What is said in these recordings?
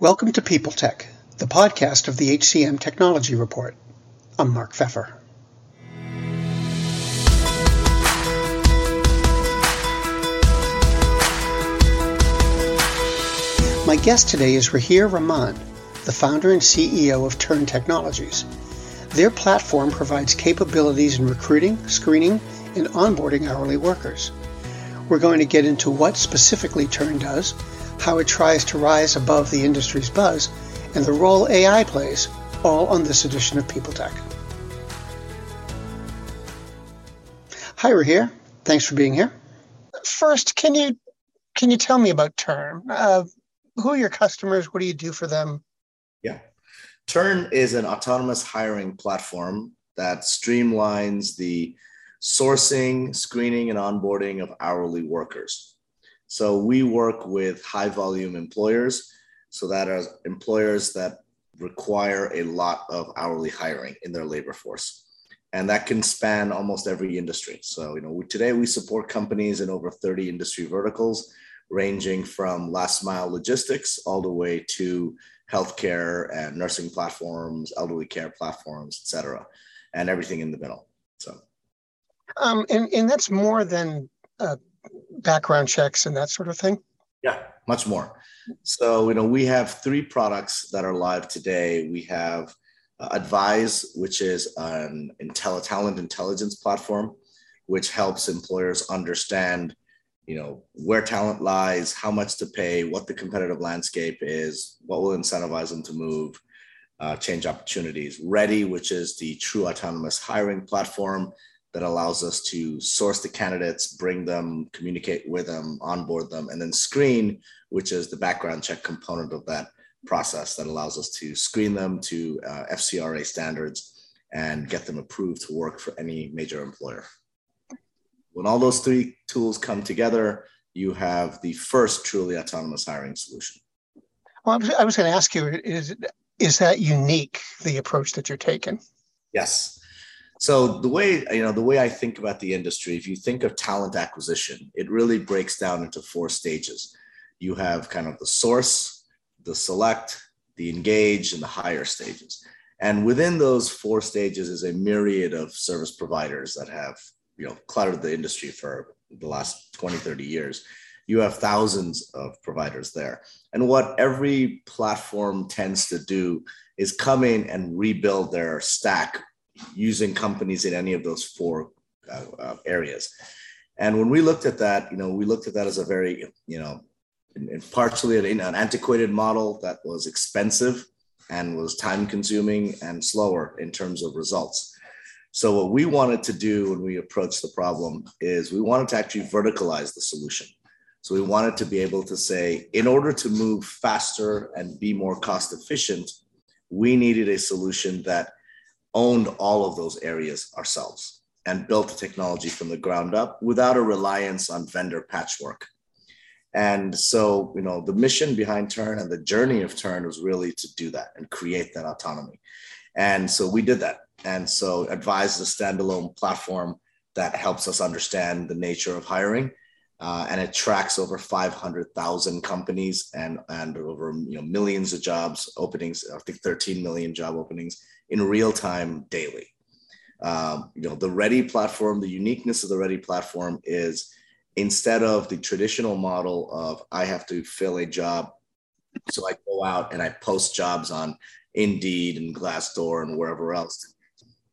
Welcome to People Tech, the podcast of the HCM Technology Report. I'm Mark Feffer. My guest today is Rahir Rahman, the founder and CEO of Turn Technologies. Their platform provides capabilities in recruiting, screening, and onboarding hourly workers. We're going to get into what specifically Turn does, how it tries to rise above the industry's buzz, and the role AI plays, all on this edition of People Tech. Hi, Rahir. Thanks for being here. First, can you can you tell me about Turn? Uh, who are your customers? What do you do for them? Yeah. Turn is an autonomous hiring platform that streamlines the sourcing, screening, and onboarding of hourly workers. So we work with high volume employers. So that are employers that require a lot of hourly hiring in their labor force. And that can span almost every industry. So, you know, today we support companies in over 30 industry verticals ranging from last mile logistics all the way to healthcare and nursing platforms, elderly care platforms, et cetera, and everything in the middle. So, um, and, and that's more than uh, background checks and that sort of thing? Yeah, much more. So, you know, we have three products that are live today. We have uh, Advise, which is an intel- talent intelligence platform, which helps employers understand you know where talent lies how much to pay what the competitive landscape is what will incentivize them to move uh, change opportunities ready which is the true autonomous hiring platform that allows us to source the candidates bring them communicate with them onboard them and then screen which is the background check component of that process that allows us to screen them to uh, fcra standards and get them approved to work for any major employer when all those three tools come together, you have the first truly autonomous hiring solution. Well, I was going to ask you is is that unique the approach that you're taking? Yes. So the way you know the way I think about the industry, if you think of talent acquisition, it really breaks down into four stages. You have kind of the source, the select, the engage, and the hire stages. And within those four stages is a myriad of service providers that have you know cluttered the industry for the last 20 30 years you have thousands of providers there and what every platform tends to do is come in and rebuild their stack using companies in any of those four uh, uh, areas and when we looked at that you know we looked at that as a very you know in, in partially an, an antiquated model that was expensive and was time consuming and slower in terms of results so what we wanted to do when we approached the problem is we wanted to actually verticalize the solution. So we wanted to be able to say, in order to move faster and be more cost efficient, we needed a solution that owned all of those areas ourselves and built the technology from the ground up without a reliance on vendor patchwork. And so, you know, the mission behind Turn and the journey of Turn was really to do that and create that autonomy. And so we did that. And so Advise is a standalone platform that helps us understand the nature of hiring. Uh, and it tracks over 500,000 companies and, and over you know, millions of jobs openings, I think 13 million job openings in real time daily. Um, you know, the Ready platform, the uniqueness of the Ready platform is instead of the traditional model of I have to fill a job, so I go out and I post jobs on Indeed and Glassdoor and wherever else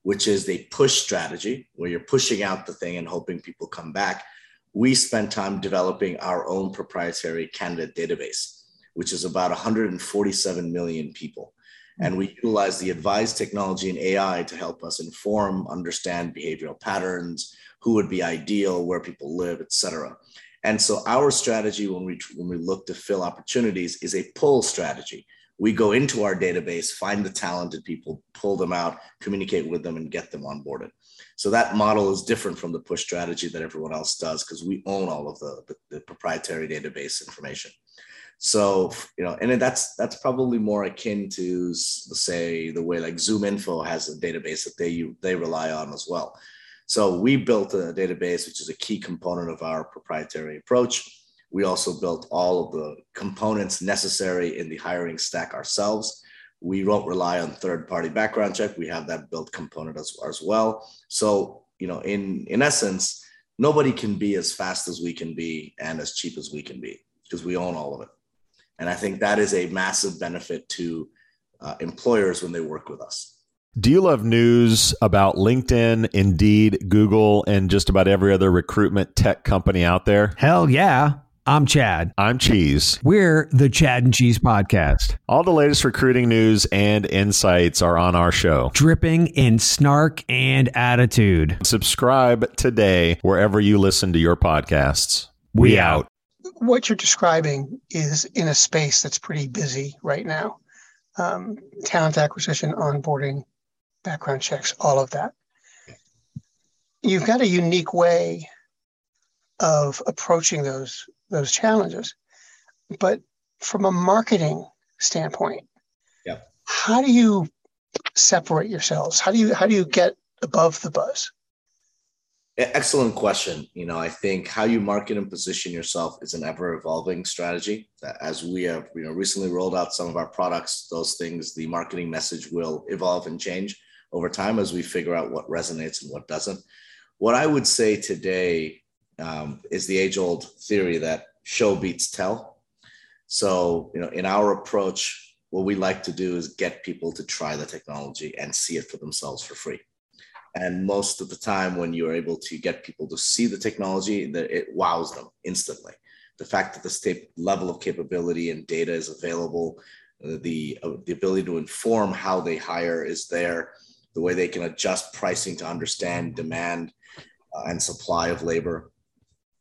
which is the push strategy where you're pushing out the thing and hoping people come back. We spent time developing our own proprietary candidate database, which is about 147 million people. And we utilize the Advise technology and AI to help us inform, understand behavioral patterns, who would be ideal, where people live, et cetera. And so our strategy when we when we look to fill opportunities is a pull strategy we go into our database, find the talented people, pull them out, communicate with them, and get them onboarded. So that model is different from the push strategy that everyone else does because we own all of the, the, the, proprietary database information. So you know, and that's that's probably more akin to say the way like ZoomInfo has a database that they they rely on as well. So we built a database which is a key component of our proprietary approach We also built all of the components necessary in the hiring stack ourselves. We don't rely on third-party background check. We have that built component as, as well. So, you know, in in essence, nobody can be as fast as we can be and as cheap as we can be because we own all of it. And I think that is a massive benefit to uh, employers when they work with us. Do you love news about LinkedIn, Indeed, Google, and just about every other recruitment tech company out there? Hell yeah. I'm Chad. I'm Cheese. We're the Chad and Cheese Podcast. All the latest recruiting news and insights are on our show, dripping in snark and attitude. Subscribe today wherever you listen to your podcasts. We, we out. What you're describing is in a space that's pretty busy right now um, talent acquisition, onboarding, background checks, all of that. You've got a unique way of approaching those those challenges. But from a marketing standpoint, yeah. how do you separate yourselves? How do you how do you get above the buzz? Excellent question. You know, I think how you market and position yourself is an ever evolving strategy. As we have, you know, recently rolled out some of our products, those things, the marketing message will evolve and change over time as we figure out what resonates and what doesn't. What I would say today um, is the age old theory that show beats tell. So, you know, in our approach, what we like to do is get people to try the technology and see it for themselves for free. And most of the time, when you're able to get people to see the technology, that it wows them instantly. The fact that the level of capability and data is available, uh, the uh, the ability to inform how they hire is there, the way they can adjust pricing to understand demand uh, and supply of labor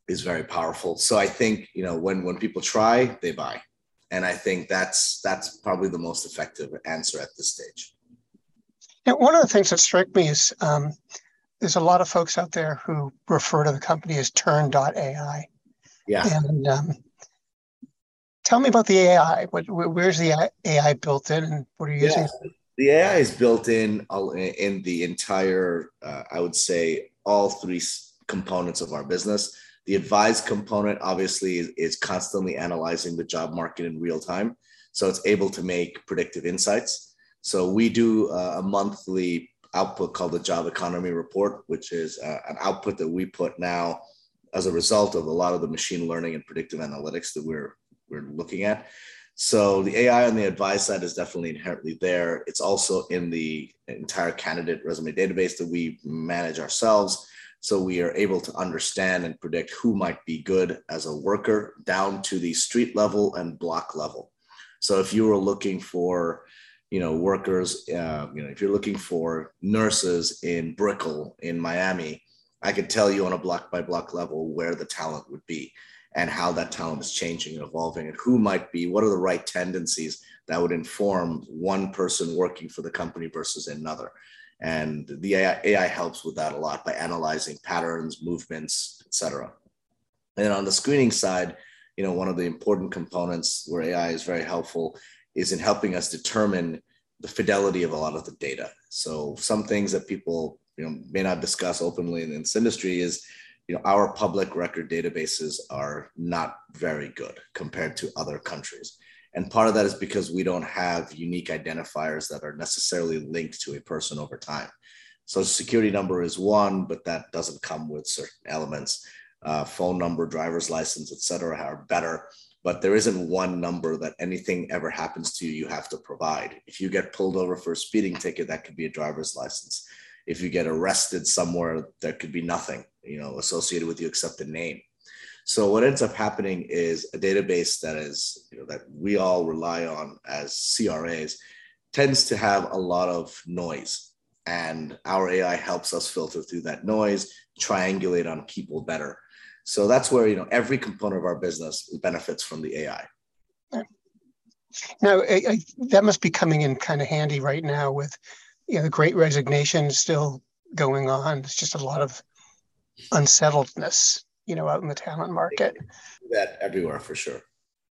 is very powerful. So I think you know when when people try, they buy, and I think that's that's probably the most effective answer at this stage. Now, one of the things that struck me is um, there's a lot of folks out there who refer to the company as Turn.ai. Yeah. And um, tell me about the AI. What, where's the AI built in, and what are you yeah. using? The AI is built in in the entire, uh, I would say, all three components of our business. The Advise component obviously is, is constantly analyzing the job market in real time. So it's able to make predictive insights. So we do a monthly output called the Job Economy Report, which is uh, an output that we put now as a result of a lot of the machine learning and predictive analytics that we're we're looking at. So the AI on the Advise side is definitely inherently there. It's also in the entire candidate resume database that we manage ourselves. So we are able to understand and predict who might be good as a worker down to the street level and block level. So if you were looking for, you know, workers, uh, you know, if you're looking for nurses in Brickell in Miami, I could tell you on a block by block level where the talent would be and how that talent is changing and evolving and who might be, what are the right tendencies that would inform one person working for the company versus another. And the AI, AI helps with that a lot by analyzing patterns, movements, etc. And on the screening side, you know, one of the important components where AI is very helpful is in helping us determine the fidelity of a lot of the data. So some things that people you know may not discuss openly in this industry is you know our public record databases are not very good compared to other countries and part of that is because we don't have unique identifiers that are necessarily linked to a person over time. So security number is one, but that doesn't come with certain elements. Uh, phone number, driver's license, et cetera, are better. But there isn't one number that anything ever happens to you, you have to provide. If you get pulled over for a speeding ticket, that could be a driver's license. If you get arrested somewhere, there could be nothing, you know, associated with you except the name. So what ends up happening is a database that is, you know, that we all rely on as CRAs tends to have a lot of noise. And our AI helps us filter through that noise, triangulate on people better. So that's where, you know, every component of our business benefits from the AI. Now, I, I, that must be coming in kind of handy right now with, you know, the great resignation still going on. It's just a lot of unsettledness you know, out in the talent market. That everywhere for sure.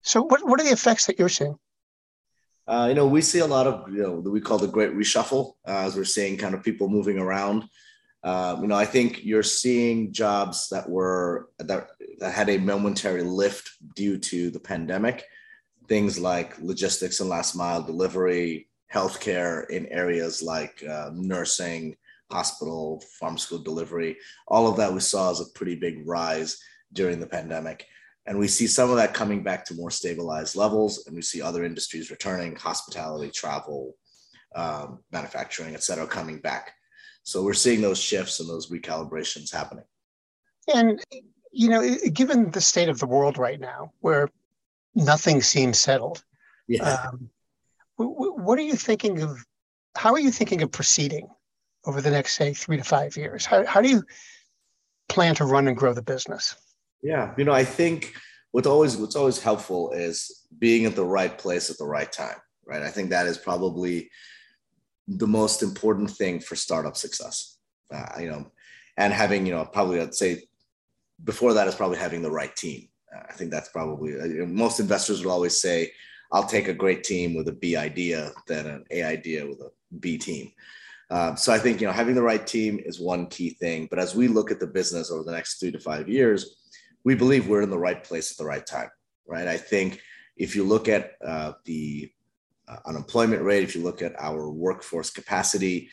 So, what what are the effects that you're seeing? Uh, you know, we see a lot of you know we call the great reshuffle uh, as we're seeing kind of people moving around. Um, you know, I think you're seeing jobs that were that had a momentary lift due to the pandemic. Things like logistics and last mile delivery, healthcare in areas like uh, nursing, hospital, pharmaceutical delivery, all of that we saw as a pretty big rise during the pandemic. And we see some of that coming back to more stabilized levels. And we see other industries returning, hospitality, travel, um, manufacturing, et cetera, coming back. So we're seeing those shifts and those recalibrations happening. And, you know, given the state of the world right now, where nothing seems settled, yeah. um, what are you thinking of? How are you thinking of proceeding over the next, say, three to five years? How, how do you plan to run and grow the business? Yeah, you know, I think what's always what's always helpful is being at the right place at the right time, right? I think that is probably the most important thing for startup success. Uh, you know, and having you know probably I'd say before that is probably having the right team. Uh, I think that's probably uh, most investors will always say, "I'll take a great team with a B idea than an A idea with a B team." Um, so I think you know having the right team is one key thing. But as we look at the business over the next three to five years, we believe we're in the right place at the right time, right? I think if you look at uh, the uh, Uh, unemployment rate, if you look at our workforce capacity,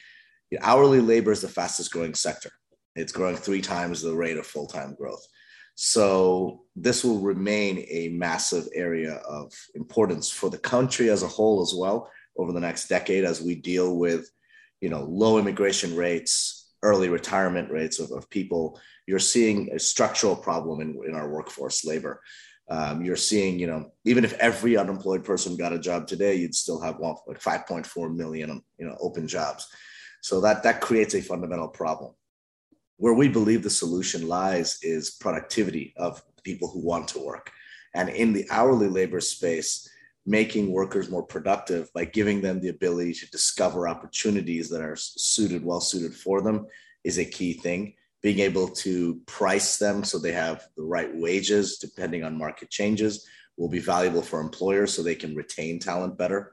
hourly labor is the fastest growing sector. It's growing three times the rate of full time growth. So this will remain a massive area of importance for the country as a whole as well over the next decade as we deal with, you know, low immigration rates, early retirement rates of, of people you're seeing a structural problem in, in our workforce labor. Um, you're seeing, you know, even if every unemployed person got a job today, you'd still have one, like 5.4 million, you know, open jobs. So that that creates a fundamental problem. Where we believe the solution lies is productivity of people who want to work, and in the hourly labor space, making workers more productive by giving them the ability to discover opportunities that are suited, well suited for them, is a key thing being able to price them so they have the right wages depending on market changes will be valuable for employers so they can retain talent better.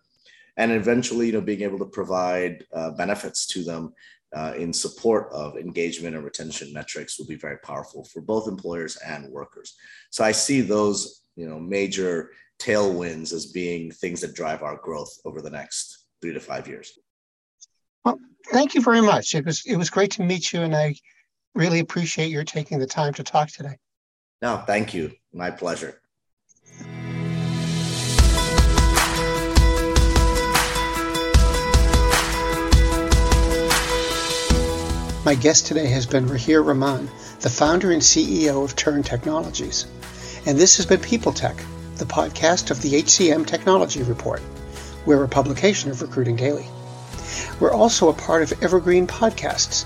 And eventually you know being able to provide uh, benefits to them uh, in support of engagement and retention metrics will be very powerful for both employers and workers. So i see those you know major tailwinds as being things that drive our growth over the next three to five years. Well thank you very much. It was it was great to meet you and i really appreciate your taking the time to talk today. No, thank you. My pleasure. My guest today has been Rahir Rahman, the founder and CEO of Turn Technologies. And this has been People Tech, the podcast of the HCM Technology Report. We're a publication of Recruiting Daily. We're also a part of Evergreen Podcasts,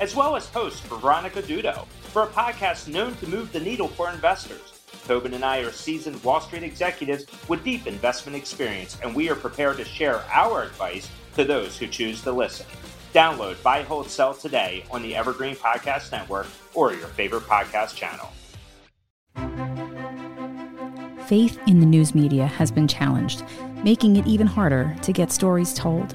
as well as host for Veronica Dudo for a podcast known to move the needle for investors. Tobin and I are seasoned Wall Street executives with deep investment experience, and we are prepared to share our advice to those who choose to listen. Download Buy, Hold, Sell today on the Evergreen Podcast Network or your favorite podcast channel. Faith in the news media has been challenged, making it even harder to get stories told.